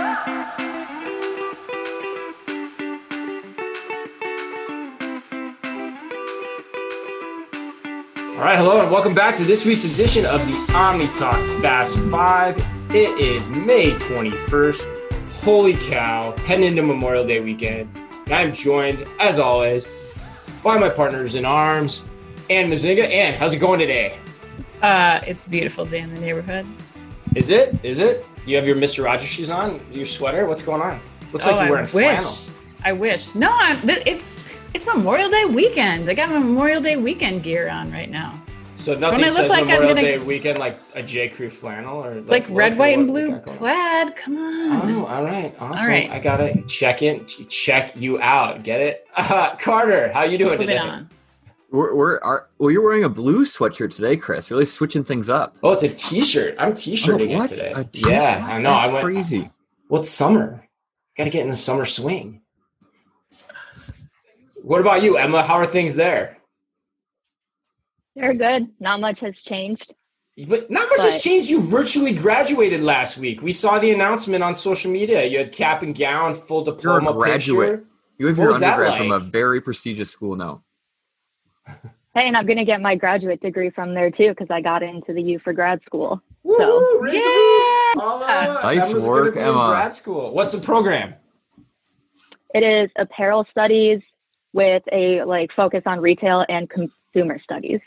All right, hello, and welcome back to this week's edition of the Omni Talk Fast Five. It is May 21st. Holy cow, heading into Memorial Day weekend. And I'm joined, as always, by my partners in arms, Anne Mezzenga. Ann, how's it going today? Uh, it's a beautiful day in the neighborhood. Is it? Is it? You have your Mr. Rogers shoes on, your sweater? What's going on? Looks like Oh, you're wearing I wish. flannel. I wish. No, I'm, it's it's Memorial Day weekend. I got my Memorial Day weekend gear on right now. So nothing says look like I'm Memorial gonna- Day weekend like a J. Crew flannel or Like, what- red, white, and blue plaid. Come on. Oh, all right, awesome. right. I gotta check in, check you out. Get it, uh, Carter? How you doing today? On. We're, we're are, well, you're wearing a blue sweatshirt today, Chris. Really switching things up. Oh, it's a T-shirt. I'm T-shirting Oh, it today. A t-shirt? yeah, I know. That's I went. crazy. Well, summer. Got to get in the summer swing. What about you, Emma? How are things there? They're good. Not much has changed. But not much has changed. You virtually graduated last week. We saw the announcement on social media. You had cap and gown, full diploma You're a graduate. picture. You have What your was that undergrad from a very very prestigious school now. Hey, and I'm going to get my graduate degree from there too because I got into the U for grad school. Woo, So- raise Yeah. uh, Nice work, gonna be in Emma. Grad school. What's the program? It is apparel studies with a like focus on retail and consumer studies.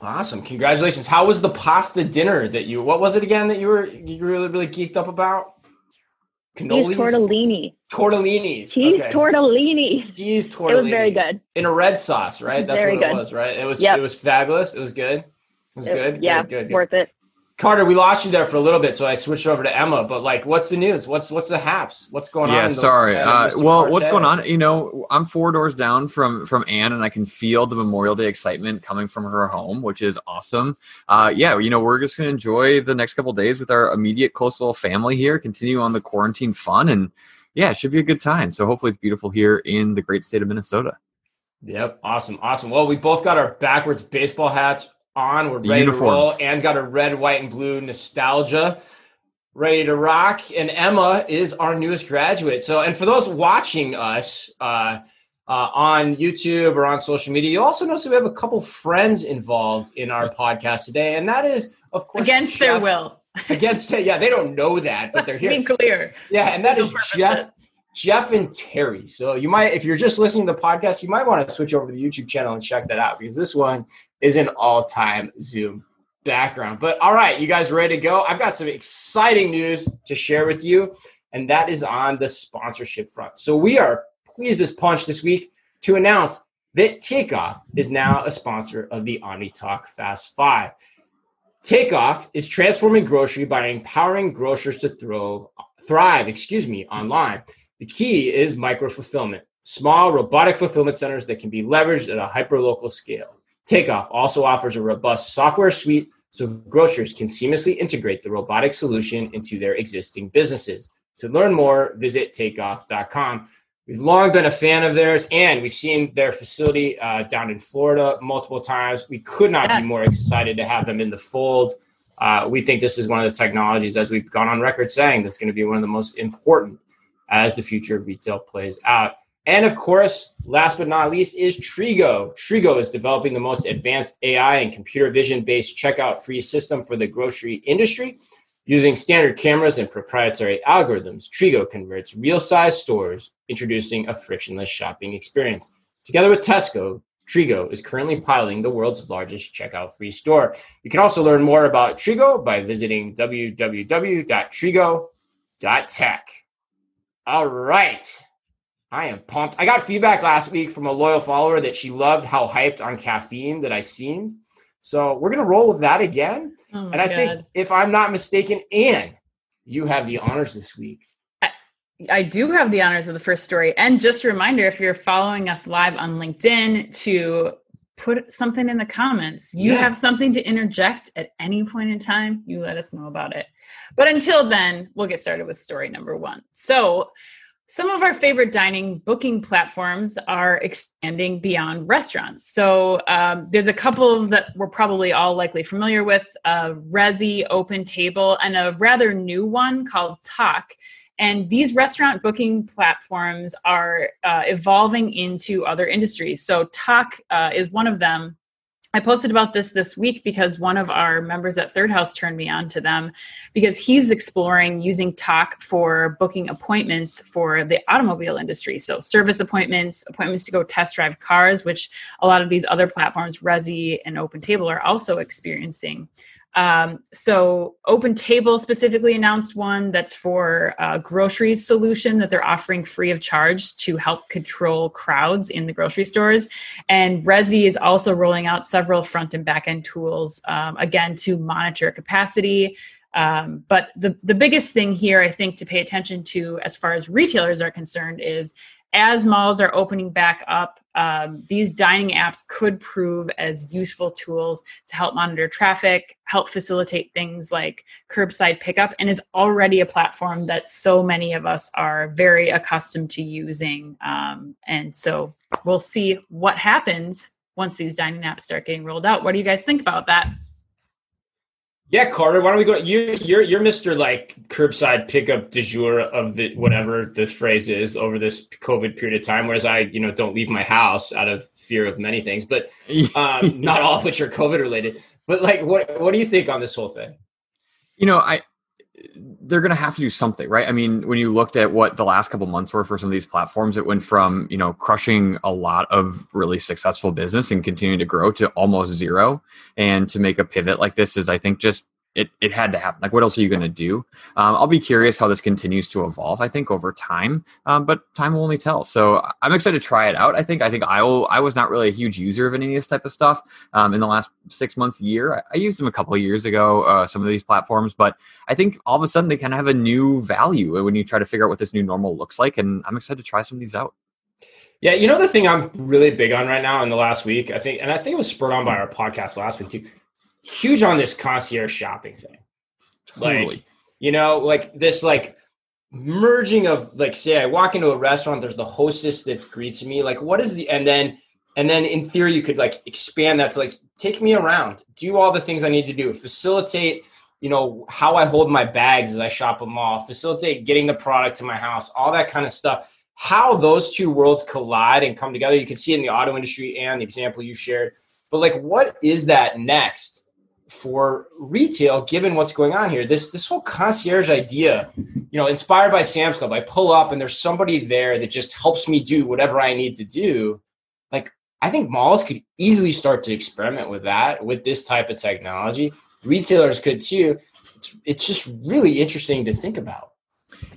Awesome! Congratulations. How was the pasta dinner that you? What was it again that you were you were really really geeked up about? Cannolis, tortellini. tortellinis. Cheese okay. tortellini. Cheese tortellini. It was very good. in a red sauce, right? That's Very what it was, right? It was. Yep. It was fabulous. It was good. It was It- good. yeah, good, good, good. worth it. Carter, we lost you there for a little bit, so I switched over to Emma. But like, what's the news? What's what's the haps? What's going on? yeah, in the- sorry. Uh, well, what's going on? You know, I'm four doors down from from Anne, and I can feel the Memorial Day excitement coming from her home, which is awesome. Uh, yeah, you know, we're just gonna enjoy the next couple days with our immediate close little family here, continue on the quarantine fun, and yeah, it should be a good time. So hopefully, it's beautiful here in the great state of Minnesota. Yep, awesome, awesome. Well, we both got our backwards baseball hats on. We're The ready uniform. to roll. Anne's got a red, white, and blue nostalgia, ready to rock. And Emma is our newest graduate. So, and for those watching us uh, uh, on YouTube or on social media, you also notice that we have a couple friends involved in our podcast today, and that is, of course, Against their will. Against it. yeah, they don't know that, but they're Let's here. be clear. Yeah, and that No is purpose Jeff, is- Jeff and Terry. So you might, if you're just listening to the podcast, you might want to switch over to the YouTube channel and check that out because this one is an all-time Zoom background. But all right, you guys ready to go? I've got some exciting news to share with you, and that is on the sponsorship front. So we are pleased as punch this week to announce that Takeoff is now a sponsor of the Omni Talk Fast Five. Takeoff is transforming grocery by empowering grocers to throw, thrive, excuse me, online. The key is micro fulfillment, small robotic fulfillment centers that can be leveraged at a hyperlocal scale. Takeoff also offers a robust software suite so grocers can seamlessly integrate the robotic solution into their existing businesses. To learn more, visit takeoff.com. We've long been a fan of theirs, and we've seen their facility uh, down in Florida multiple times. We could not Yes. be more excited to have them in the fold. Uh, we think this is one of the technologies, as we've gone on record saying, that's going to be one of the most important as the future of retail plays out. And of course, last but not least, is Trigo. Trigo is developing the most advanced AI and computer vision based checkout free system for the grocery industry. Using standard cameras and proprietary algorithms, Trigo converts real size stores, introducing a frictionless shopping experience. Together with Tesco, Trigo is currently piloting the world's largest checkout free store. You can also learn more about Trigo by visiting www.trigo.tech. All right. I am pumped. I got feedback last week from a loyal follower that she loved how hyped on caffeine that I seemed. So we're going to roll with that again. Oh And I think, if I'm not mistaken, Anne, you have the honors this week. I do have the honors of the first story. And just a reminder if you're following us live on LinkedIn to put something in the comments. You Yeah. have something to interject at any point in time, you let us know about it. But until then, we'll get started with story number one. So, Some of our favorite dining booking platforms are expanding beyond restaurants. So um, there's a couple that we're probably all likely familiar with: uh, Resy, Open Table, and a rather new one called Tock. And these restaurant booking platforms are uh, evolving into other industries. So Tock uh, is one of them. I posted about this this week because one of our members at Third Haus turned me on to them because he's exploring using Tock for booking appointments for the automobile industry. So, service appointments, appointments to go test drive cars, which a lot of these other platforms, Resy and Open Table, are also experiencing. Um, so Open Table specifically announced one that's for a groceries solution that they're offering free of charge to help control crowds in the grocery stores. And Resy is also rolling out several front and back end tools, um, again, to monitor capacity. Um, but the, the biggest thing here, I think, to pay attention to as far as retailers are concerned is as malls are opening back up, um, these dining apps could prove as useful tools to help monitor traffic, help facilitate things like curbside pickup, and is already a platform that so many of us are very accustomed to using. Um, and so we'll see what happens once these dining apps start getting rolled out. What do you guys think about that? Yeah, Carter, why don't we go? You, you're you're Mr. like curbside pickup de jour of the whatever the phrase is over this COVID period of time. Whereas I, you know, don't leave my house out of fear of many things, but um, not all of which are COVID related. But like, what what do you think on this whole thing? You know, I they're going to have to do something, right? I mean, when you looked at what the last couple months were for some of these platforms, it went from you know crushing a lot of really successful business and continuing to grow to almost zero. And to make a pivot like this is, I think, just it, it had to happen. Like, what else are you going to do? Um, I'll be curious how this continues to evolve. I think over time, um, but time will only tell. So I'm excited to try it out. I think I think I will. I was not really a huge user of any of this type of stuff um, in the last six months, year. I, I used them a couple years ago, uh, some of these platforms, but I think all of a sudden they kind of have a new value when you try to figure out what this new normal looks like. And I'm excited to try some of these out. Yeah, you know the thing I'm really big on right now in the last week, I think, and I think it was spurred on by our podcast last week too huge on this concierge shopping thing. Totally. Like, you know, like this like merging of like say I walk into a restaurant, there's the hostess that greets me. Like, what is the and then and then in theory you could like expand that to like take me around, do all the things I need to do, facilitate, you know, how I hold my bags as I shop a mall, facilitate getting the product to my house, all that kind of stuff. How those two worlds collide and come together, you can see in the auto industry and the example you shared. But like, what is that next? For retail given what's going on here. This this whole concierge idea you know inspired by sam's club. I pull up and there's somebody there that just helps me do whatever i need to do. Like i think malls could easily start to experiment with that with this type of technology. Retailers could too. It's, it's just really interesting to think about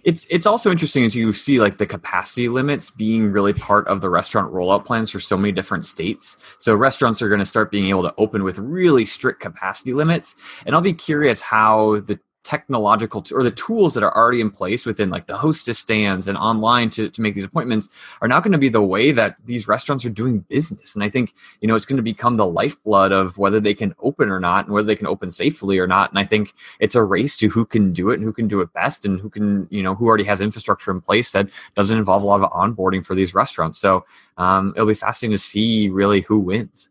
it's it's also interesting as you see like the capacity limits being really part of the restaurant rollout plans for so many different states. So restaurants are going to start being able to open with really strict capacity limits, and I'll be curious how the technological t- or the tools that are already in place within like the hostess stands and online to, to make these appointments are now going to be the way that these restaurants are doing business. And i think you know it's going to become the lifeblood of whether they can open or not and whether they can open safely or not. And i think it's a race to who can do it and who can do it best and who can you know who already has infrastructure in place that doesn't involve a lot of onboarding for these restaurants. So um, it'll be fascinating to see really who wins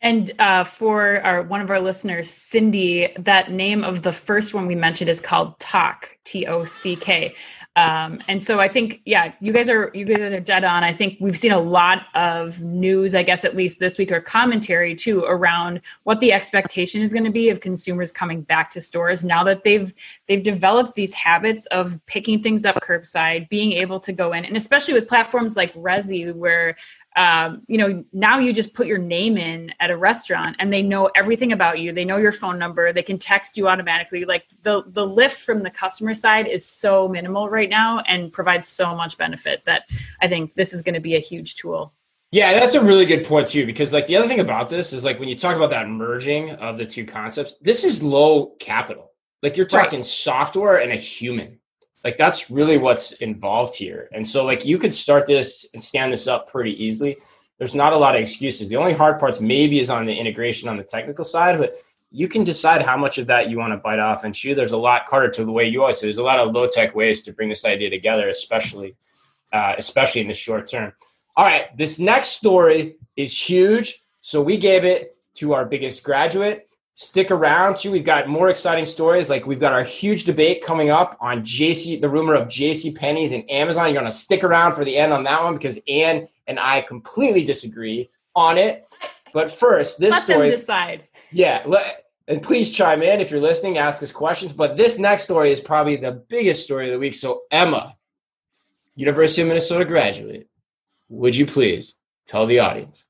and uh, for our one of our listeners, Cindy, that name of the first one we mentioned is called Tock T O C K. Um, and so I think, yeah, you guys are you guys are dead on. I think we've seen a lot of news, I guess at least this week, or commentary too, around what the expectation is going to be of consumers coming back to stores now that they've they've developed these habits of picking things up curbside, being able to go in, and especially with platforms like Resy, where um, you know, now you just put your name in at a restaurant and they know everything about you. They know your phone number. They can text you automatically. Like the the lift from the customer side is so minimal right now and provides so much benefit that I think this is going to be a huge tool. Yeah, that's a really good point too, because like the other thing about this is like when you talk about that merging of the two concepts, this is low capital. Like you're talking right. software and a human. Like that's really what's involved here. And so like you could start this and stand this up pretty easily. There's not a lot of excuses. The only hard parts maybe is on the integration on the technical side, but you can decide how much of that you want to bite off and chew. There's a lot, Carter, to the way you always say, there's a lot of low tech ways to bring this idea together, especially uh, especially in the short term. All right, this next story is huge. So we gave it to our biggest graduate. Stick around too. We've got more exciting stories. Like we've got our huge debate coming up on JC, the rumor of JC Penney's and Amazon. You're gonna stick around for the end on that one because Ann and I completely disagree on it. But first, this Let story. them decide. Yeah, let, and please chime in if you're listening, ask us questions. But this next story is probably the biggest story of the week. So, Emma, University of Minnesota graduate, would you please tell the audience?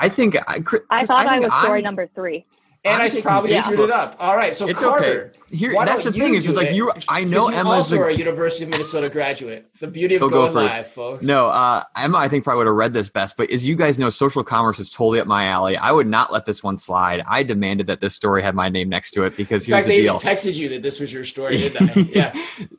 I think uh, I, Chris, I thought I, think was story I'm- number three. And I'm I probably Facebook. screwed it up. All right, so It's Carter, okay. Here, that's the thing is, it's like you. I know you Emma's also a University of Minnesota graduate. The beauty of go going first. live, folks. No, uh, Emma, I think probably would have read this best. But as you guys know, social commerce is totally up my alley. I would not let this one slide. I demanded that this story had my name next to it because In here's fact, the they deal. even texted you that this was your story, didn't I? Yeah.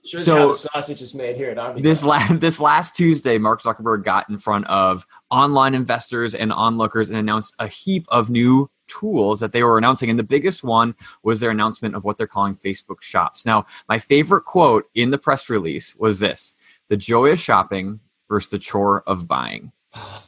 Shows So- how the sausage is made here at this last this last Tuesday, Mark Zuckerberg got in front of online investors and onlookers and announced a heap of new tools that they were announcing. And the biggest one was their announcement of what they're calling Facebook Shops. Now, my favorite quote in the press release was this: "The joy of shopping versus the chore of buying."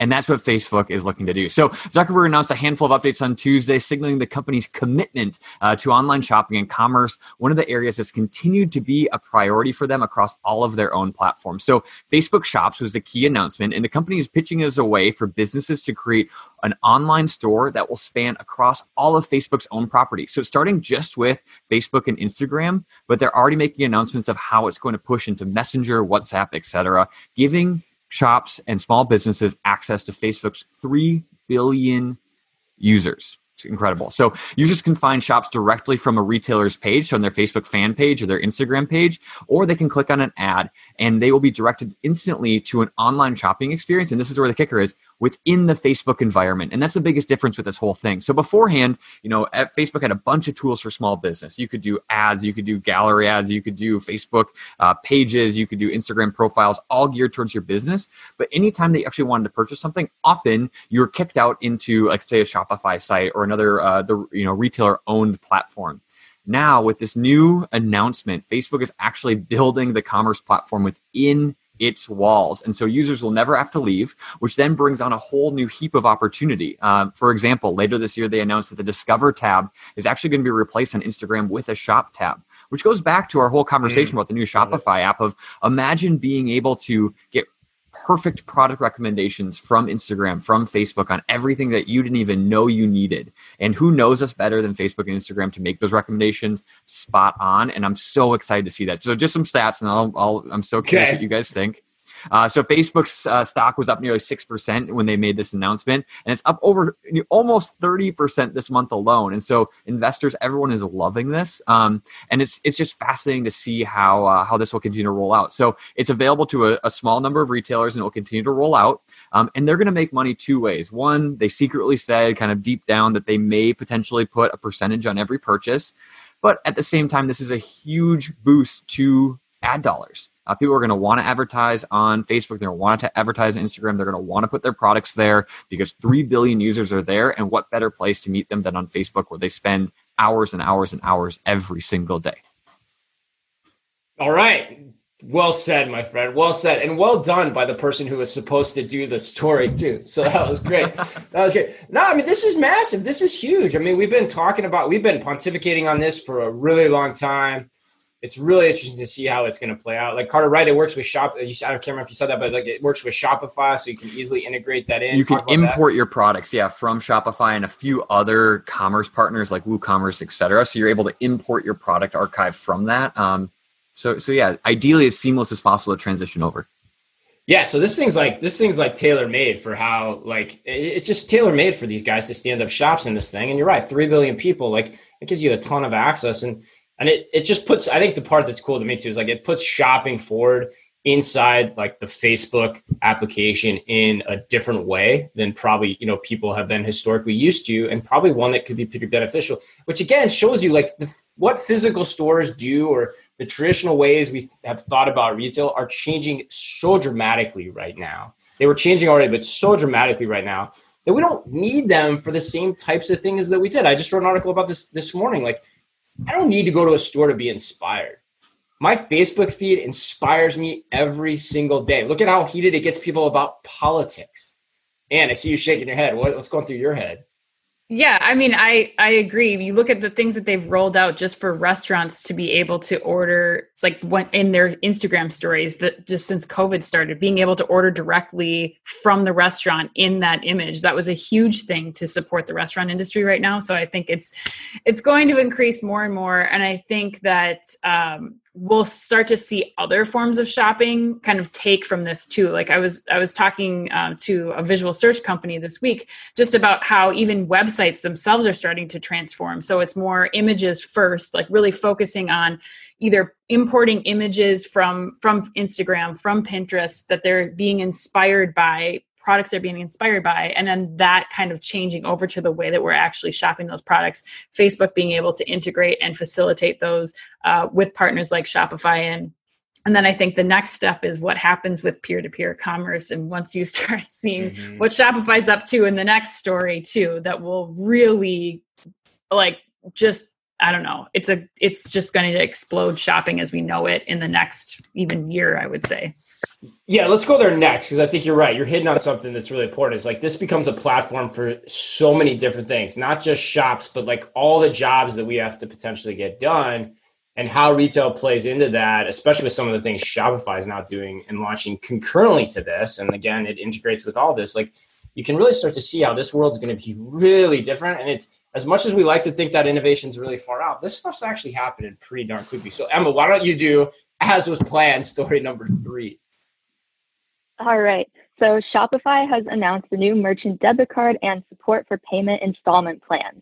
And that's what Facebook is looking to do. So Zuckerberg announced a handful of updates on Tuesday, signaling the company's commitment uh, to online shopping and commerce, one of the areas that's continued to be a priority for them across all of their own platforms. So Facebook Shops was the key announcement, and the company is pitching it as a way for businesses to create an online store that will span across all of Facebook's own property. So starting just with Facebook and Instagram, but they're already making announcements of how it's going to push into Messenger, WhatsApp, etc., giving shops and small businesses access to Facebook's 3 billion users. It's incredible. So users can find shops directly from a retailer's page, so on their Facebook fan page or their Instagram page, or they can click on an ad and they will be directed instantly to an online shopping experience. And this is where the kicker is within the Facebook environment. And that's the biggest difference with this whole thing. So beforehand, you know, Facebook had a bunch of tools for small business. You could do ads, you could do gallery ads, you could do Facebook uh, pages, you could do Instagram profiles, all geared towards your business. But anytime you actually wanted to purchase something, often you're kicked out into, like, say, a Shopify site or another, uh, the you know, retailer owned platform. Now, with this new announcement, Facebook is actually building the commerce platform within its walls. And so users will never have to leave, which then brings on a whole new heap of opportunity. Um, for example, later this year, they announced that the Discover tab is actually going to be replaced on Instagram with a Shop tab, which goes back to our whole conversation about the new Shopify app of imagine being able to get perfect product recommendations from Instagram, from Facebook on everything that you didn't even know you needed. And who knows us better than Facebook and Instagram to make those recommendations spot on? And I'm so excited to see that. So just some stats, and I'll, I'll I'm so curious Okay. what you guys think. Uh, so Facebook's uh, stock was up nearly six percent when they made this announcement, and it's up over almost thirty percent this month alone. And so investors, everyone is loving this, um, and it's it's just fascinating to see how uh, how this will continue to roll out. So it's available to a, a small number of retailers, and it will continue to roll out. Um, and they're going to make money two ways. One, they secretly said, kind of deep down, that they may potentially put a percentage on every purchase, but at the same time, this is a huge boost to ad dollars. Uh, people are going to want to advertise on Facebook. They're going to want to advertise on Instagram. They're going to want to put their products there because 3 billion users are there. And what better place to meet them than on Facebook where they spend hours and hours and hours every single day? All right. Well said, my friend. Well said. And well done by the person who was supposed to do the story, too. So that was great. that was great. No, I mean, this is massive. This is huge. I mean, we've been talking about, we've been pontificating on this for a really long time. It's really interesting to see how it's going to play out. Like Carter, right? It works with Shop. I can't remember if you said that, but like it works with Shopify, so you can easily integrate that in. You can about that. import your products, yeah, from Shopify and a few other commerce partners like WooCommerce, etc. So you're able to import your product archive from that. Um, so, so yeah, ideally as seamless as possible to transition over. Yeah, so this thing's like this thing's like tailor made for how like it's just tailor made for these guys to stand up shops in this thing. And you're right, three billion people, like it gives you a ton of access, and and it it just puts. I think the part that's cool to me too is like it puts shopping forward inside like the Facebook application in a different way than probably you know people have been historically used to, and probably one that could be pretty beneficial. Which again shows you like the, what physical stores do or the traditional ways we have thought about retail are changing so dramatically right now. They were changing already, but so dramatically right now that we don't need them for the same types of things that we did. I just wrote an article about this this morning. Like, I don't need to go to a store to be inspired. My Facebook feed inspires me every single day. Look at how heated it gets people about politics. And I see you shaking your head. What, what's going through your head? Yeah, I mean, I I agree. You look at the things that they've rolled out just for restaurants to be able to order, like when in their Instagram stories, that just since COVID started, being able to order directly from the restaurant in that image, that was a huge thing to support the restaurant industry right now. So I think it's it's going to increase more and more, and I think that um, we'll start to see other forms of shopping kind of take from this too. Like i was i was talking um, to a visual search company this week just about how even websites themselves are starting to transform. So it's more images first like really focusing on either importing images from from instagram from pinterest that they're being inspired by products they're being inspired by and then that kind of changing over to the way that we're actually shopping those products facebook being able to integrate and facilitate those uh, with partners like shopify and and then I think the next step is what happens with peer to peer commerce. And once you start seeing mm-hmm. what Shopify's up to in the next story, too, that will really like just, I don't know, it's a, it's just going to explode shopping as we know it in the next even year, I would say. Yeah, let's go there next because I think you're right. You're hitting on something that's really important. It's like this becomes a platform for so many different things, not just shops, but like all the jobs that we have to potentially get done and how retail plays into that, especially with some of the things Shopify is now doing and launching concurrently to this. And again, it integrates with all this. Like you can really start to see how this world's going to be really different. And it's as much as we like to think that innovation is really far out, this stuff's actually happening pretty darn quickly. So Emma, why don't you do as was planned, story number three? All right. So Shopify has announced a new merchant debit card and support for payment installment plans.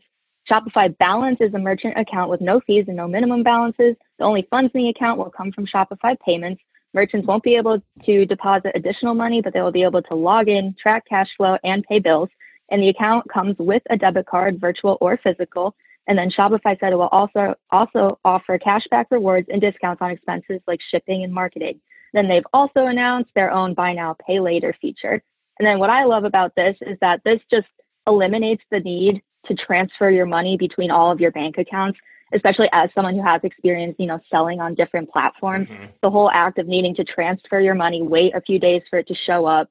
Shopify Balance is a merchant account with no fees and no minimum balances. The only funds in the account will come from Shopify payments. Merchants won't be able to deposit additional money, but they will be able to log in, track cash flow, and pay bills. And the account comes with a debit card, virtual or physical. And then Shopify said it will also also offer cashback rewards and discounts on expenses like shipping and marketing. Then they've also announced their own buy now, pay later feature. And then what I love about this is that this just eliminates the need to transfer your money between all of your bank accounts, especially as someone who has experience, you know, selling on different platforms. Mm-hmm. The whole act of needing to transfer your money, wait a few days for it to show up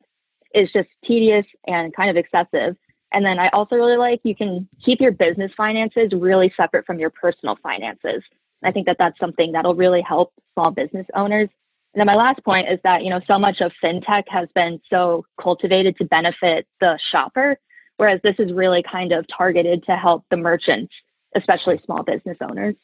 is just tedious and kind of excessive. And then I also really like you can keep your business finances really separate from your personal finances. I think that that's something that'll really help small business owners and then my last point is that, you know, so much of fintech has been so cultivated to benefit the shopper, whereas this is really kind of targeted to help the merchants, especially small business owners.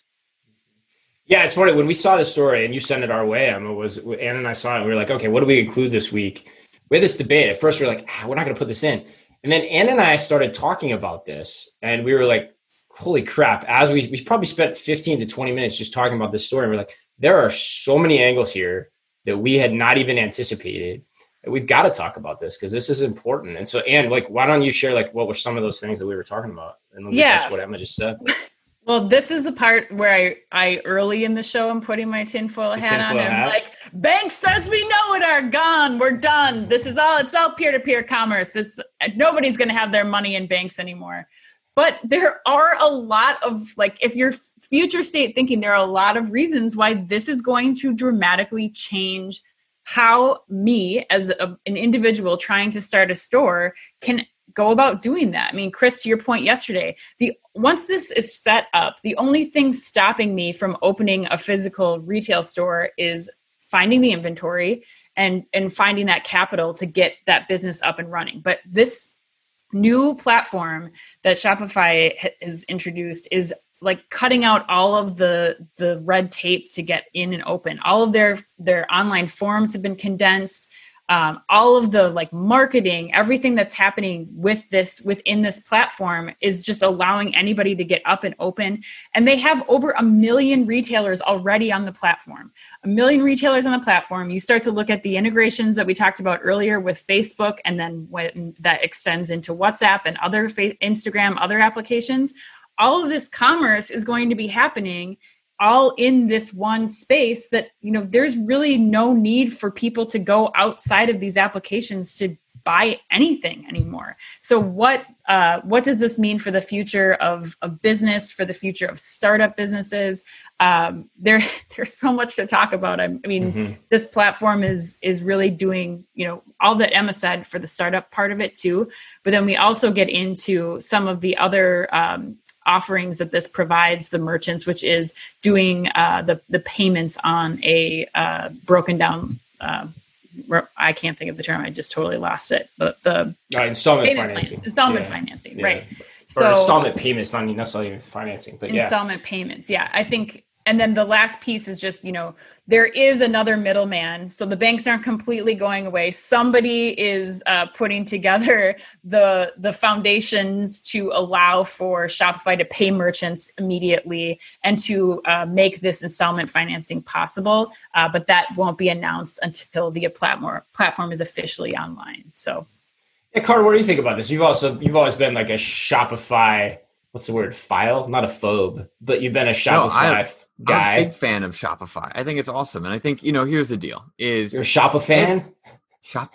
Yeah, it's funny when we saw the story and you sent it our way. Emma was Anna and I saw it. We were like, okay, what do we include this week? We had this debate. At first, we were like, ah, we're not going to put this in, and then Anna and I started talking about this, and we were like, holy crap! As we we probably spent fifteen to twenty minutes just talking about this story, and we're like, there are so many angles here that we had not even anticipated. We've got to talk about this because this is important. And so, and like, why don't you share like what were some of those things that we were talking about? And yeah, what Emma just said. Well, this is the part where I, I early in the show I'm putting my tinfoil hat tinfoil on and hat. like banks as we know it are gone. We're done. This is all it's all peer to peer commerce. It's nobody's going to have their money in banks anymore. But there are a lot of like if you're future state thinking, there are a lot of reasons why this is going to dramatically change how me as a, an individual trying to start a store can go about doing that. I mean, Chris, to your point yesterday, the once this is set up, the only thing stopping me from opening a physical retail store is finding the inventory and and finding that capital to get that business up and running. But this new platform that Shopify has introduced is like cutting out all of the the red tape to get in and open. All of their their online forms have been condensed um, all of the like marketing everything that's happening with this within this platform is just allowing anybody to get up and open. And they have over a million retailers already on the platform. A million retailers on the platform. You start to look at the integrations that we talked about earlier with facebook and then when that extends into whatsapp and other fa- instagram other applications. All of this commerce is going to be happening all in this one space that you know there's really no need for people to go outside of these applications to buy anything anymore. So what uh, what does this mean for the future of, of business, for the future of startup businesses? Um, there there's so much to talk about. I, I mean, mm-hmm. this platform is is really doing you know all that Emma said for the startup part of it too. But then we also get into some of the other um, offerings that this provides the merchants, which is doing uh, the the payments on a uh, broken down. Uh, I can't think of the term. I just totally lost it. But the uh, installment financing, installment yeah. financing, yeah. right? Or so installment payments, not necessarily financing, but installment yeah. payments. Yeah, I think and then the last piece is just you know there is another middleman. So the banks aren't completely going away. Somebody is uh, putting together the the foundations to allow for shopify to pay merchants immediately and to uh, make this installment financing possible. Uh, but that won't be announced until the platform platform is officially online. So hey carter what do you think about this? You've also you've always been like a shopify what's the word file not a phobe but you've been a shopify no, guy. I'm a big fan of Shopify. I think it's awesome, and I think you know. Here's the deal: is you're a Shopify fan? Shop.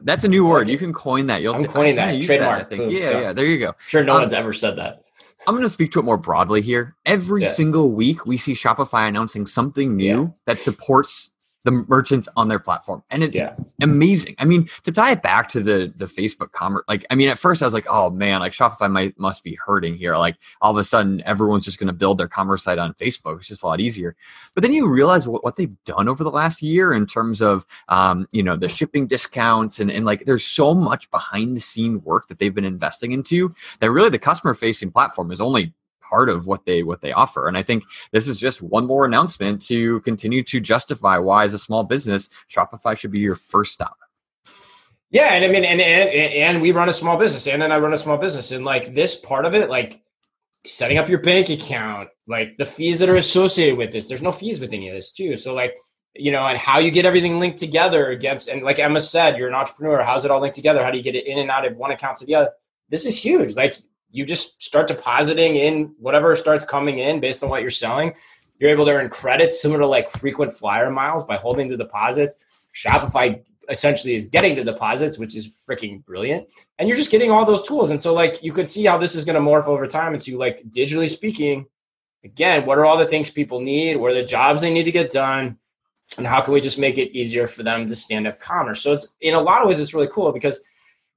That's a new word. You can coin that. You'll I'm coining that. Trademark. That, yeah, yeah, yeah. There you go. sure, no um, one's ever said that. I'm going to speak to it more broadly here. Every yeah. single week, we see Shopify announcing something new yeah. that supports the merchants on their platform. And it's yeah. amazing. I mean to tie it back to the the facebook commerce like i mean at first i was like oh man like shopify might must be hurting here. Like all of a sudden everyone's just going to build their commerce site on facebook. It's just a lot easier. But then you realize what, what they've done over the last year in terms of um, you know the shipping discounts and, and like there's so much behind the scene work that they've been investing into that really the customer facing platform is only part of what they what they offer and i think this is just one more announcement to continue to justify why as a small business shopify should be your first stop yeah and i mean and and, and we run a small business and and i run a small business and like this part of it like setting up your bank account like the fees that are associated with this there's no fees with any of this too so like you know, and how you get everything linked together against, and like Emma said, you're an entrepreneur. How's it all linked together? How do you get it in and out of one account to the other? This is huge. Like you just start depositing in whatever starts coming in based on what you're selling. You're able to earn credits similar to like frequent flyer miles by holding the deposits. Shopify essentially is getting the deposits, which is freaking brilliant. And you're just getting all those tools. And so like you could see how this is going to morph over time into like digitally speaking, again, what are all the things people need? What are the jobs they need to get done? And how can we just make it easier for them to stand up commerce? So it's in a lot of ways it's really cool because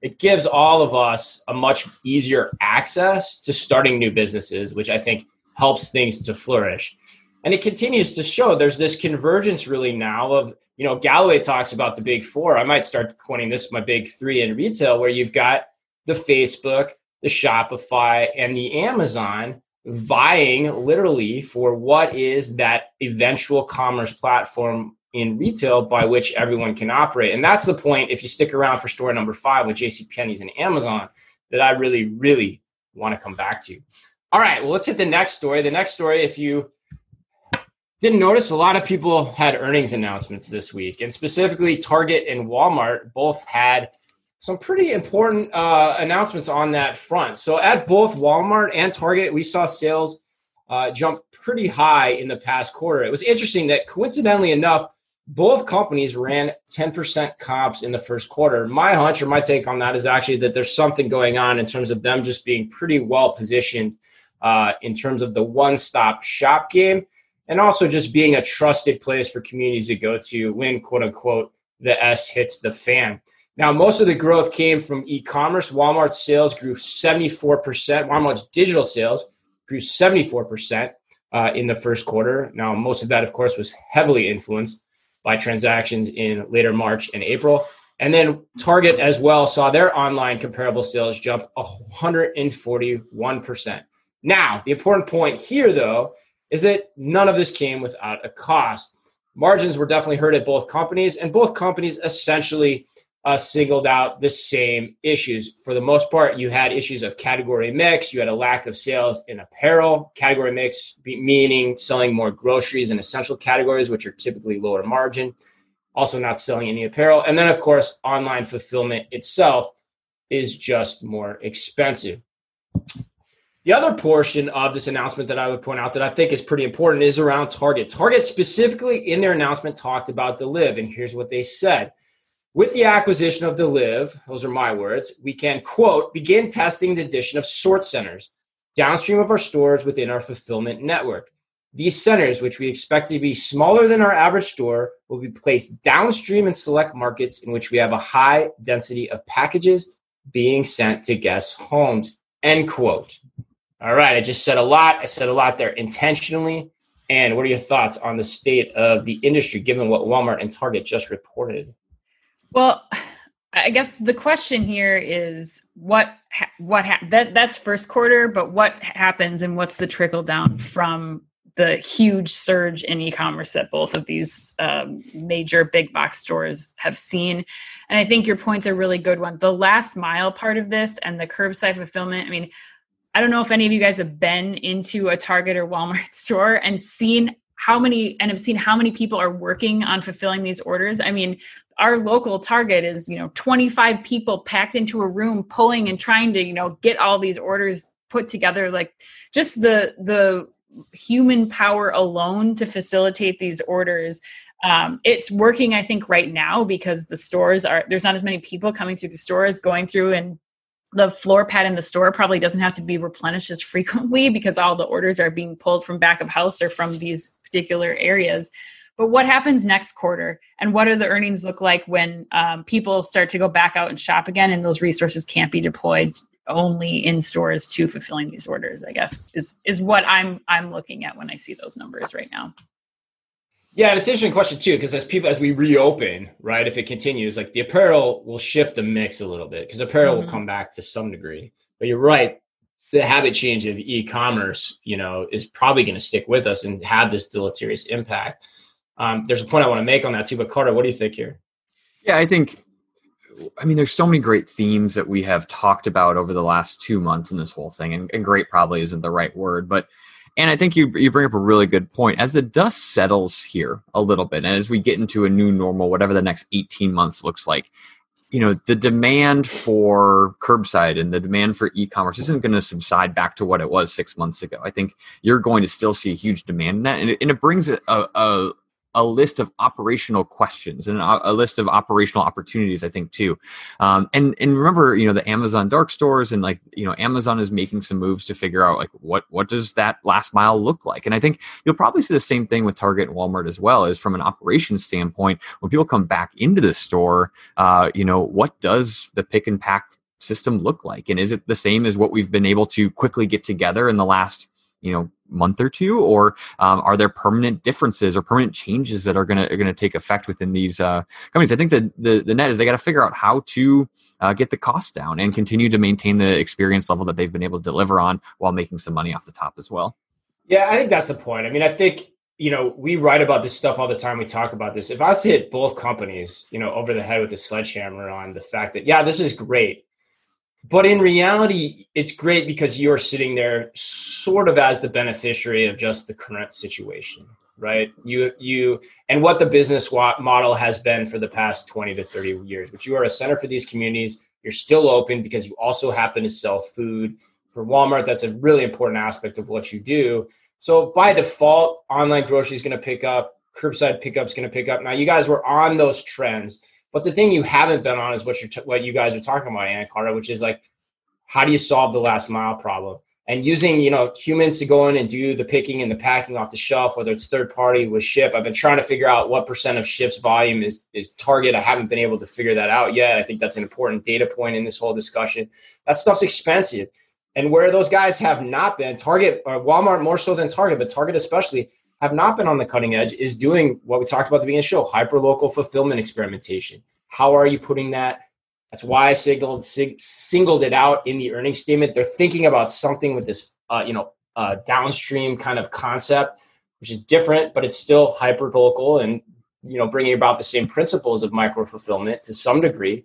it gives all of us a much easier access to starting new businesses, which I think helps things to flourish. And it continues to show there's this convergence really now of, you know, Galloway talks about the big four. I might start coining this my big three in retail, where you've got the Facebook, the Shopify, and the Amazon vying literally for what is that eventual commerce platform in retail by which everyone can operate. And that's the point, if you stick around for store number five with JC Penney's and Amazon, that I really, really want to come back to. All right, well, let's hit the next story. The next story, if you didn't notice, a lot of people had earnings announcements this week, and specifically Target and Walmart both had some pretty important uh, announcements on that front. So at both Walmart and Target, we saw sales uh, jump pretty high in the past quarter. It was interesting that coincidentally enough, both companies ran 10% comps in the first quarter. My hunch or my take on that is actually that there's something going on in terms of them just being pretty well positioned uh, in terms of the one stop shop game and also just being a trusted place for communities to go to when, quote unquote, the S hits the fan. Now, most of the growth came from e commerce. Walmart's sales grew 74%. Walmart's digital sales grew 74% uh, in the first quarter. Now, most of that, of course, was heavily influenced by transactions in later March and April. And then Target as well saw their online comparable sales jump 141%. Now, the important point here, though, is that none of this came without a cost. Margins were definitely hurt at both companies, and both companies essentially uh, singled out the same issues. For the most part, you had issues of category mix. You had a lack of sales in apparel. Category mix meaning selling more groceries and essential categories, which are typically lower margin. Also, not selling any apparel. And then, of course, online fulfillment itself is just more expensive. The other portion of this announcement that I would point out that I think is pretty important is around Target. Target specifically in their announcement talked about Deliv, and here's what they said With the acquisition of Deliv, those are my words, we can, quote, begin testing the addition of sort centers downstream of our stores within our fulfillment network. These centers, which we expect to be smaller than our average store, will be placed downstream in select markets in which we have a high density of packages being sent to guests' homes. End quote. All right, I just said a lot. I said a lot there intentionally. And what are your thoughts on the state of the industry given what Walmart and Target just reported? Well, I guess the question here is what what ha- that that's first quarter, but what happens and what's the trickle down from the huge surge in e-commerce that both of these um, major big box stores have seen. And i think your point's a really good one. The last mile part of this and the curbside fulfillment i mean i don't know if any of you guys have been into a target or walmart store and seen how many and i've seen how many people are working on fulfilling these orders. I mean our local target is you know 25 people packed into a room pulling and trying to you know get all these orders put together. Like just the the human power alone to facilitate these orders um, it's working i think right now because the stores are there's not as many people coming through the stores going through and the floor pad in the store probably doesn't have to be replenished as frequently because all the orders are being pulled from back of house or from these particular areas. But what happens next quarter and what do the earnings look like when um, people start to go back out and shop again and those resources can't be deployed only in stores to fulfilling these orders i guess is is what i'm i'm looking at when i see those numbers right now. Yeah and it's an interesting question too because as people as we reopen right if it continues like the apparel will shift the mix a little bit because apparel mm-hmm. will come back to some degree. But you're right the habit change of e-commerce you know is probably going to stick with us and have this deleterious impact um, there's a point i want to make on that too but carter what do you think here yeah i think I mean, there's so many great themes that we have talked about over the last two months in this whole thing, and, and great probably isn't the right word, but and I think you you bring up a really good point. As the dust settles here a little bit, and as we get into a new normal, whatever the next 18 months looks like, you know, the demand for curbside and the demand for e-commerce isn't going to subside back to what it was six months ago. I think you're going to still see a huge demand in that, and it, and it brings a, a, a list of operational questions and a, list of operational opportunities i think too. Um, and and remember you know the amazon dark stores and like you know amazon is making some moves to figure out like what what does that last mile look like? And i think you'll probably see the same thing with target and walmart as well Is from an operations standpoint when people come back into the store uh, you know what does the pick and pack system look like? And is it the same as what we've been able to quickly get together in the last you know month or two, or um, are there permanent differences or permanent changes that are going to going to take effect within these uh, companies? I think that the the net is they got to figure out how to uh, get the cost down and continue to maintain the experience level that they've been able to deliver on while making some money off the top as well. Yeah, I think that's the point. I mean, I think you know we write about this stuff all the time. We talk about this. If I was to hit both companies, you know, over the head with a sledgehammer on the fact that yeah, this is great but in reality, it's great because you're sitting there sort of as the beneficiary of just the current situation, right? You you and what the business model has been for the past 20 to 30 years, which you are a center for these communities. You're still open because you also happen to sell food. For Walmart, that's a really important aspect of what you do. So by default, online grocery is going to pick up, curbside pickup is going to pick up. Now you guys were on those trends but the thing you haven't been on is what you're t- what you guys are talking about, Anna Carter, which is like, how do you solve the last mile problem? And using you know humans to go in and do the picking and the packing off the shelf, whether it's third party with Shipt. I've been trying to figure out what percent of Shipt's volume is is Target. I haven't been able to figure that out yet. I think that's an important data point in this whole discussion. That stuff's expensive. And where those guys have not been, Target or Walmart more so than Target, but Target especially, have not been on the cutting edge is doing what we talked about at the beginning of the show hyper local fulfillment experimentation. How are you putting that? That's why I signaled, sig- singled it out in the earnings statement. They're thinking about something with this, uh, you know, uh, downstream kind of concept, which is different, but it's still hyper local and you know bringing about the same principles of micro fulfillment to some degree.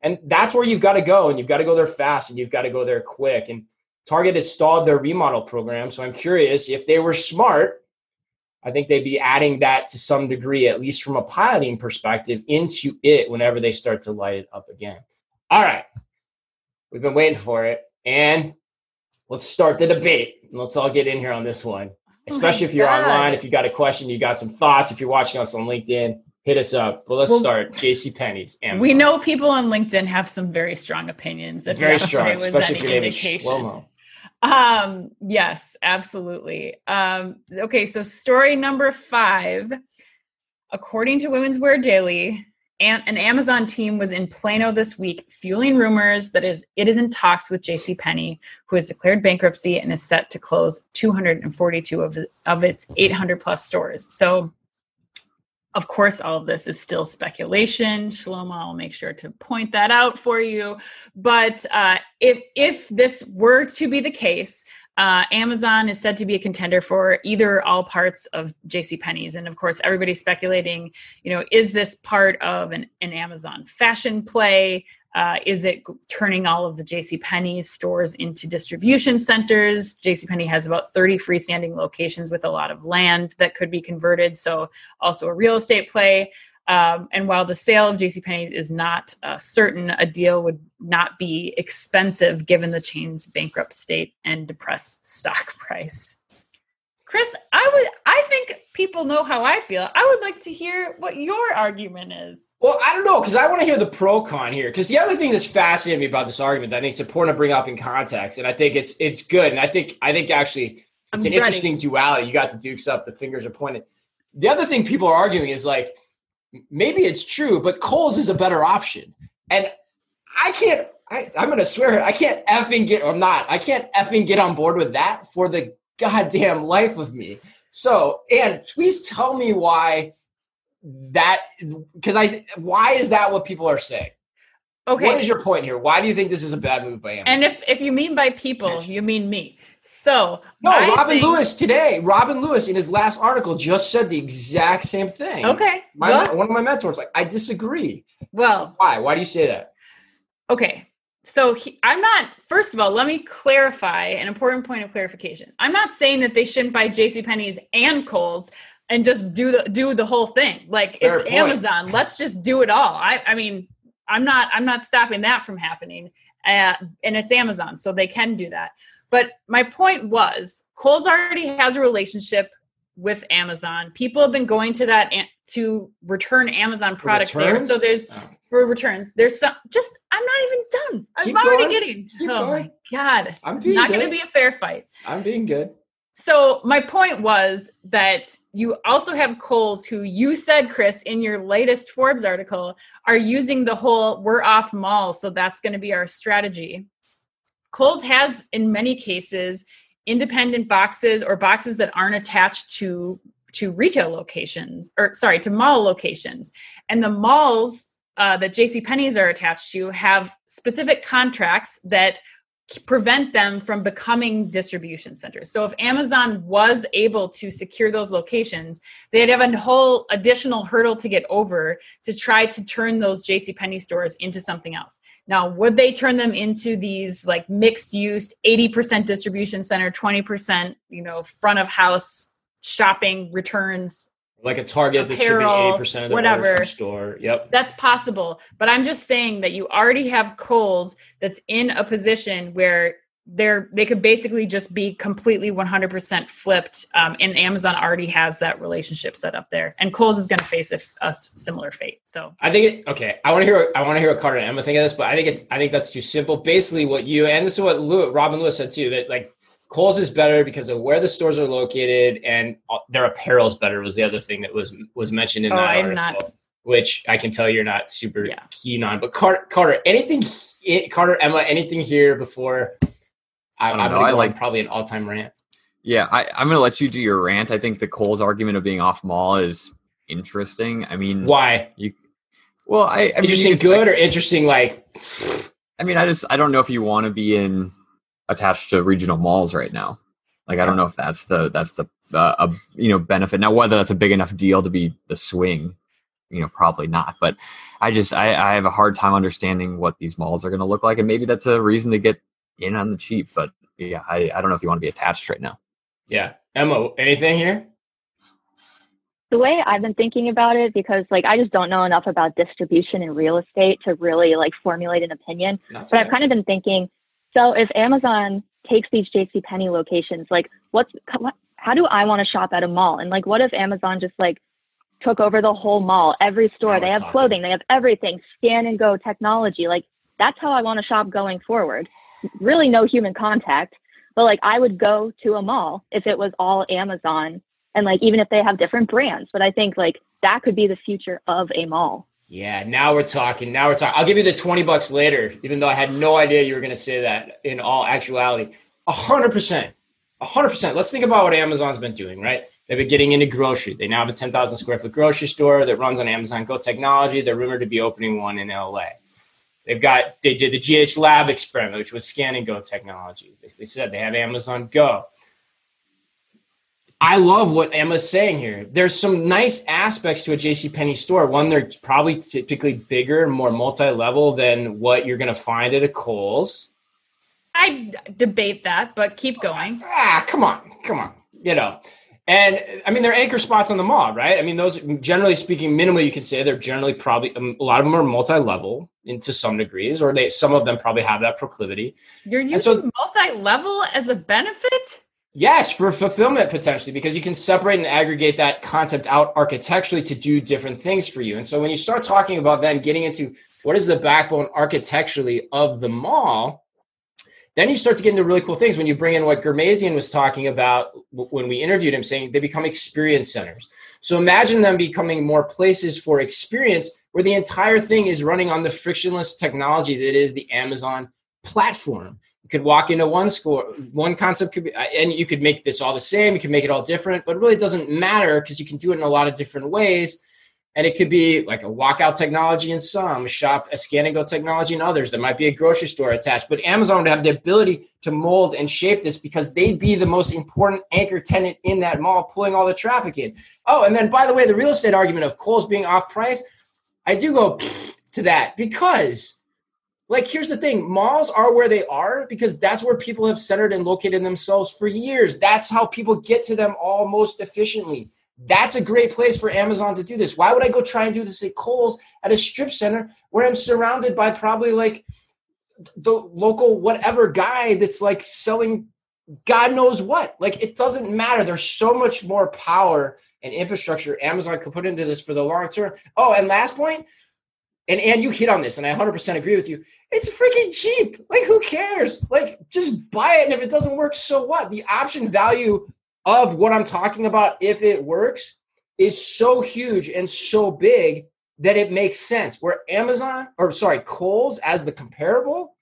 And that's where you've got to go, and you've got to go there fast, and you've got to go there quick. And Target has stalled their remodel program, so I'm curious if they were smart I think they'd be adding that to some degree, at least from a piloting perspective, into it whenever they start to light it up again. All right. We've been waiting for it. And let's start the debate. Let's all get in here on this one, oh especially oh if you're God. online. If you got a question, you got some thoughts, if you're watching us on LinkedIn, hit us up. Well, let's Well- start. J.C. Penney's. We know people on LinkedIn have some very strong opinions. If very strong, especially if your name is. Shlomo. Um, yes, absolutely. Um, okay, so story number five. According to Women's Wear Daily, an, an Amazon team was in Plano this week, fueling rumors that is it is in talks with J.C. Penney, who has declared bankruptcy and is set to close 242 of, of its 800 plus stores. So, of course, all of this is still speculation. Shlomo, I'll make sure to point that out for you. But uh, if if this were to be the case, uh, Amazon is said to be a contender for either all parts of J.C. Penney's, and of course, everybody's speculating. You know, is this part of an, an Amazon fashion play? Uh, is it turning all of the J.C. Penney's stores into distribution centers? J.C. Penney has about 30 freestanding locations with a lot of land that could be converted, so also a real estate play. Um, and while the sale of JCPenney's is not uh, certain, a deal would not be expensive given the chain's bankrupt state and depressed stock price. Chris, I would I think people know how I feel. I would like to hear what your argument is. Well, I don't know because I want to hear the pro con here. Because the other thing that's fascinating me about this argument that I think it's important to bring up in context, and I think it's it's good, and I think I think actually I'm it's an ready. interesting duality. You got the dukes up, the fingers are pointed. The other thing people are arguing is like maybe it's true, but Kohl's is a better option, and I can't. I, I'm going to swear. I can't effing get. I'm not. I can't effing get on board with that for the goddamn life of me. So, and please tell me why that because I why is that what people are saying? Okay. What is your point here? Why do you think this is a bad move by Amazon? and if if you mean by people, you mean me. So no, Robin thing- Lewis today, Robin Lewis in his last article just said the exact same thing. Okay. My, well, one of my mentors like I disagree. well, Why? Why do you say that? Okay. So he, I'm not, first of all, let me clarify an important point of clarification. I'm not saying that they shouldn't buy JCPenney's and Kohl's and just do the do the whole thing. Like Fair it's point. Amazon. Let's just do it all. I I mean, I'm not I'm not stopping that from happening. Uh, and it's Amazon, so they can do that. But my point was Kohl's already has a relationship with Amazon. People have been going to that to return Amazon product there. So there's Oh. for returns. There's some just I'm not even done. I'm Keep already going. getting. Keep oh going. my god. I'm it's not gonna be a fair fight. I'm being good. So my point was that you also have Kohl's who you said, Chris, in your latest Forbes article, are using the whole we're off mall, so that's going to be our strategy. Kohl's has, in many cases, independent boxes or boxes that aren't attached to to retail locations or sorry to mall locations and the malls uh, that jc penney's are attached to have specific contracts that prevent them from becoming distribution centers. So if Amazon was able to secure those locations, they'd have a whole additional hurdle to get over to try to turn those JCPenney stores into something else. Now, would they turn them into these like mixed use 80% distribution center, 20%, you know, front of house shopping returns Like a Target that's shipping Apparel, 80% of the whatever. store. Yep. that's possible but i'm just saying that you already have Kohl's that's in a position where they're they could basically just be completely 100% flipped um, and amazon already has that relationship set up there and Kohl's is going to face a similar fate so I think it, okay. I want to hear. I want to hear what Carter and Emma think of this, but I think it's. I think that's too simple. Basically, what you and this is what Robin Lewis said too. That like Kohl's is better because of where the stores are located and uh, their apparel is better. Was the other thing that was was mentioned in Oh, that I'm article, not- which I can tell you're not super Yeah. keen on. But Carter, Carter, anything, Carter, Emma, anything here before? I, I don't I'm know. gonna I like- probably an all time rant. Yeah, I, I'm going to let you do your rant. I think the Kohl's argument of being off mall is interesting. I mean, Why? you? well, I, I mean, interesting, it's good, like- or interesting? Like, I mean, I just I don't know if you want to be in attached to regional malls right now. Like, I don't know if that's the that's the uh, a, you know benefit. Now, whether that's a big enough deal to be the swing, you know, probably not. But I just I, I have a hard time understanding what these malls are going to look like, and maybe that's a reason to get in on the cheap. But yeah, I, I don't know if you want to be attached right now. yeah, Emma, anything here? the way I've been thinking about it, because like I just don't know enough about distribution and real estate to really like formulate an opinion. Not But I've kind of been thinking, so if Amazon takes these JC Penney locations, like what's what, how do I want to shop at a mall? And like what if Amazon just like took over the whole mall, every store. They have clothing, they have everything, scan and go technology. Like that's how I want to shop going forward. Really no human contact, but like I would go to a mall if it was all Amazon and like even if they have different brands. But I think like that could be the future of a mall. Yeah, now we're talking. Now we're talking. I'll give you the 20 bucks later, even though I had no idea you were going to say that in all actuality. 100%. 100%. Let's think about what Amazon's been doing, right? They've been getting into grocery. They now have a 10,000 square foot grocery store that runs on Amazon Go technology. They're rumored to be opening one in LA. They've got, they did the GH Lab experiment, which was scan and go technology. They said they have Amazon Go. I love what Emma's saying here. There's some nice aspects to a JCPenney store. One, they're probably typically bigger, more multi-level than what you're going to find at a Kohl's. I debate that, but keep going. Ah, come on, come on. You know, and I mean, they're anchor spots on the mall, right? I mean, those generally speaking, minimally, you could say they're generally probably um, a lot of them are multi-level into some degrees, or they some of them probably have that proclivity. You're using so- multi-level as a benefit? Yes, for fulfillment potentially, because you can separate and aggregate that concept out architecturally to do different things for you. And so when you start talking about then getting into what is the backbone architecturally of the mall, then you start to get into really cool things when you bring in what Ghermezian was talking about when we interviewed him, saying they become experience centers. So imagine them becoming more places for experience where the entire thing is running on the frictionless technology that is the Amazon platform. Could walk into one school, one concept could be, and you could make this all the same. You can make it all different, but it really doesn't matter because you can do it in a lot of different ways. And it could be like a walkout technology in some, shop a scan and go technology in others. There might be a grocery store attached, but Amazon would have the ability to mold and shape this because they'd be the most important anchor tenant in that mall, pulling all the traffic in. Oh, and then by the way, the real estate argument of Kohl's being off price, I do go to that because like here's the thing. Malls are where they are because that's where people have centered and located themselves for years. That's how people get to them all most efficiently. That's a great place for amazon to do this. Why would i go try and do this at kohl's at a strip center where i'm surrounded by probably like the local whatever guy that's like selling god knows what? Like it doesn't matter. There's so much more power and infrastructure amazon could put into this for the long term. Oh and last point and and you hit on this and i 100% agree with you. It's freaking cheap. Like who cares? Like just buy it and if it doesn't work so what? The option value of what i'm talking about if it works is so huge and so big that it makes sense. Where amazon or sorry Kohl's as the comparable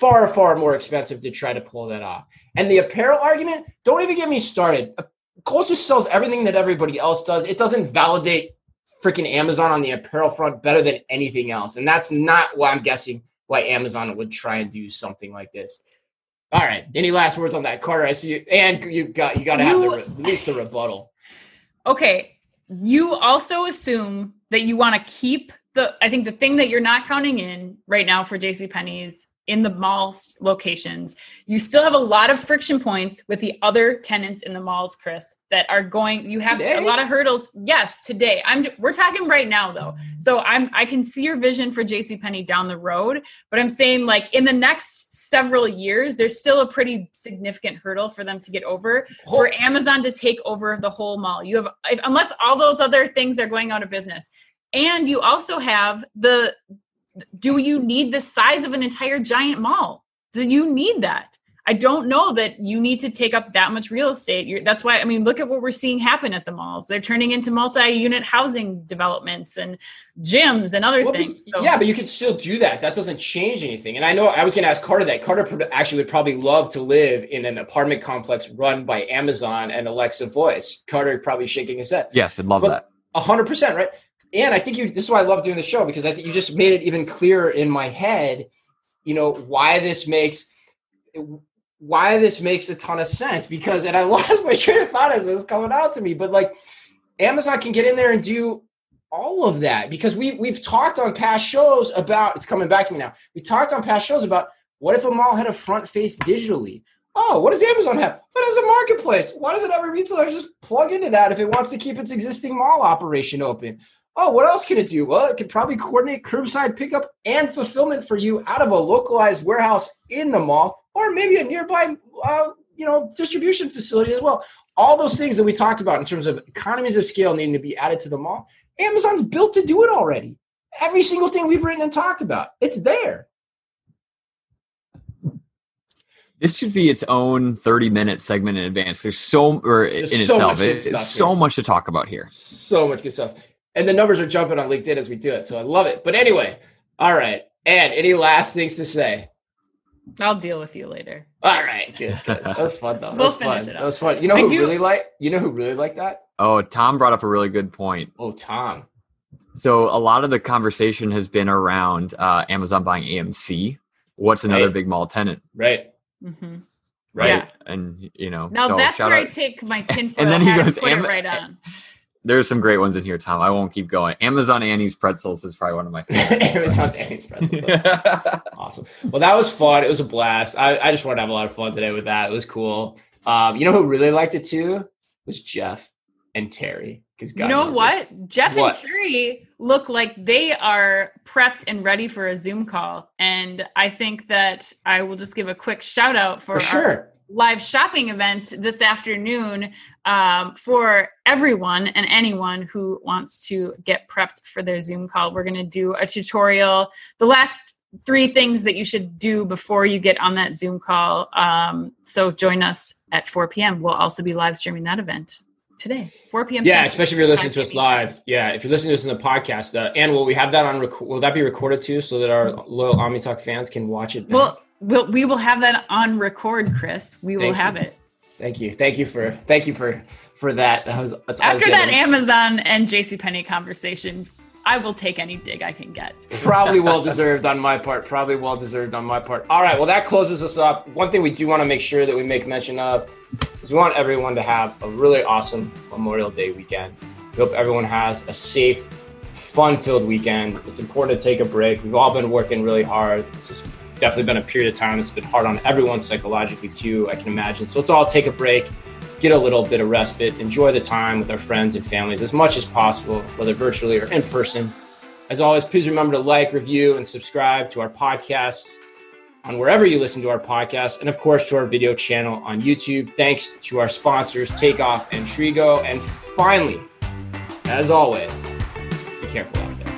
far far more expensive to try to pull that off. And the apparel argument don't even get me started. Uh, Kohl's just sells everything that everybody else does. It doesn't validate freaking Amazon on the apparel front better than anything else. And that's not why I'm guessing why Amazon would try and do something like this. All right. Any last words on that, Carter? I see you, and you got you got to have the, at least the rebuttal. Okay. You also assume that you want to keep the I think the thing that you're not counting in right now for JCPenney's in the malls locations, you still have a lot of friction points with the other tenants in the malls, Chris, that are going you have Today? a lot of hurdles. Yes, today. I'm we're talking right now though. So I'm I can see your vision for JCPenney down the road, but I'm saying like in the next several years, there's still a pretty significant hurdle for them to get over for Amazon to take over the whole mall. You have if, unless all those other things are going out of business. And you also have the do you need the size of an entire giant mall? Do you need that? I don't know that you need to take up that much real estate. You're, that's why I mean, look at what we're seeing happen at the malls. They're turning into multi-unit housing developments and gyms and other Well, things. So Yeah, but you can still do that. That doesn't change anything. And I know I was going to ask Carter that. Carter actually would probably love to live in an apartment complex run by Amazon and Alexa Voice. Carter probably shaking his head. Yes, I'd love But- that. A hundred percent, right? And I think you. This is why I love doing the show because I think you just made it even clearer in my head. You know why this makes why this makes a ton of sense because, and I lost my train of thought as it was coming out to me, but like Amazon can get in there and do all of that because we we've talked on past shows about it's coming back to me now. We talked on past shows about what if a mall had a front face digitally. Oh, what does Amazon have? It has a marketplace. Why doesn't every retailer just plug into that if it wants to keep its existing mall operation open? Oh, what else can it do? Well, it can probably coordinate curbside pickup and fulfillment for you out of a localized warehouse in the mall, or maybe a nearby, uh, you know, distribution facility as well. all those things that we talked about in terms of economies of scale needing to be added to the mall, Amazon's built to do it already. Every single thing we've written and talked about, it's there. This should be its own 30 minute segment in advance. There's so, or There's in so itself, much good it- stuff it's so much to talk about here. So much good stuff. And the numbers are jumping on LinkedIn as we do it. So I love it. But anyway, all right. And any last things to say? I'll deal with you later. All right, good. good. That was fun though. That We'll was finish fun. it That was fun. You know I who do- really like? You know who really liked that? Oh, Tom brought up a really good point. Oh, Tom. So a lot of the conversation has been around uh, Amazon buying AMC. What's another Right. big mall tenant, Right. Mm-hmm. Right. Yeah. and you know, Now so that's shout where I take my tinfoil And then he hat goes, and put "Am- it right on. There's some great ones in here, Tom. I won't keep going. Amazon Annie's pretzels is probably one of my favorites. Amazon's Annie's pretzels. Awesome. Well, that was fun. It was a blast. I, I just wanted to have a lot of fun today with that. It was cool. Um, you know who really liked it too? Was Jeff and Terry. Because You know what? Jeff What? and Terry look like they are prepped and ready for a Zoom call. And I think that I will just give a quick shout out for, For our sure. Live shopping event this afternoon um, for everyone and anyone who wants to get prepped for their Zoom call. We're going to do a tutorial. The last three things that you should do before you get on that Zoom call. Um, so join us at 4 p.m. We'll also be live streaming that event today, 4 p.m. Yeah, especially if you're listening to us live. Yeah, if you're listening to us in the podcast, uh, and will we have that on? Rec- will that be recorded too, so that our loyal OmniTalk fans can watch it? back? Well, we'll we will have that on record, Chris. We will Thank have you. it thank you, thank you for, thank you for, for that. That was after that Amazon and JCPenney conversation. I will take any dig I can get. Probably well deserved on my part. Probably well deserved on my part. All right. Well, that closes us up. One thing we do want to make sure that we make mention of is we want everyone to have a really awesome Memorial Day weekend. We hope everyone has a safe, fun filled weekend. It's important to take a break. We've all been working really hard. This has definitely been a period of time that's been hard on everyone psychologically, too, I can imagine. So let's all take a break, get a little bit of respite, enjoy the time with our friends and families as much as possible, whether virtually or in person. As always, please remember to like, review, and subscribe to our podcasts on wherever you listen to our podcast, and of course to our video channel on YouTube. Thanks to our sponsors, Takeoff and Trigo. And finally, as always, be careful out there.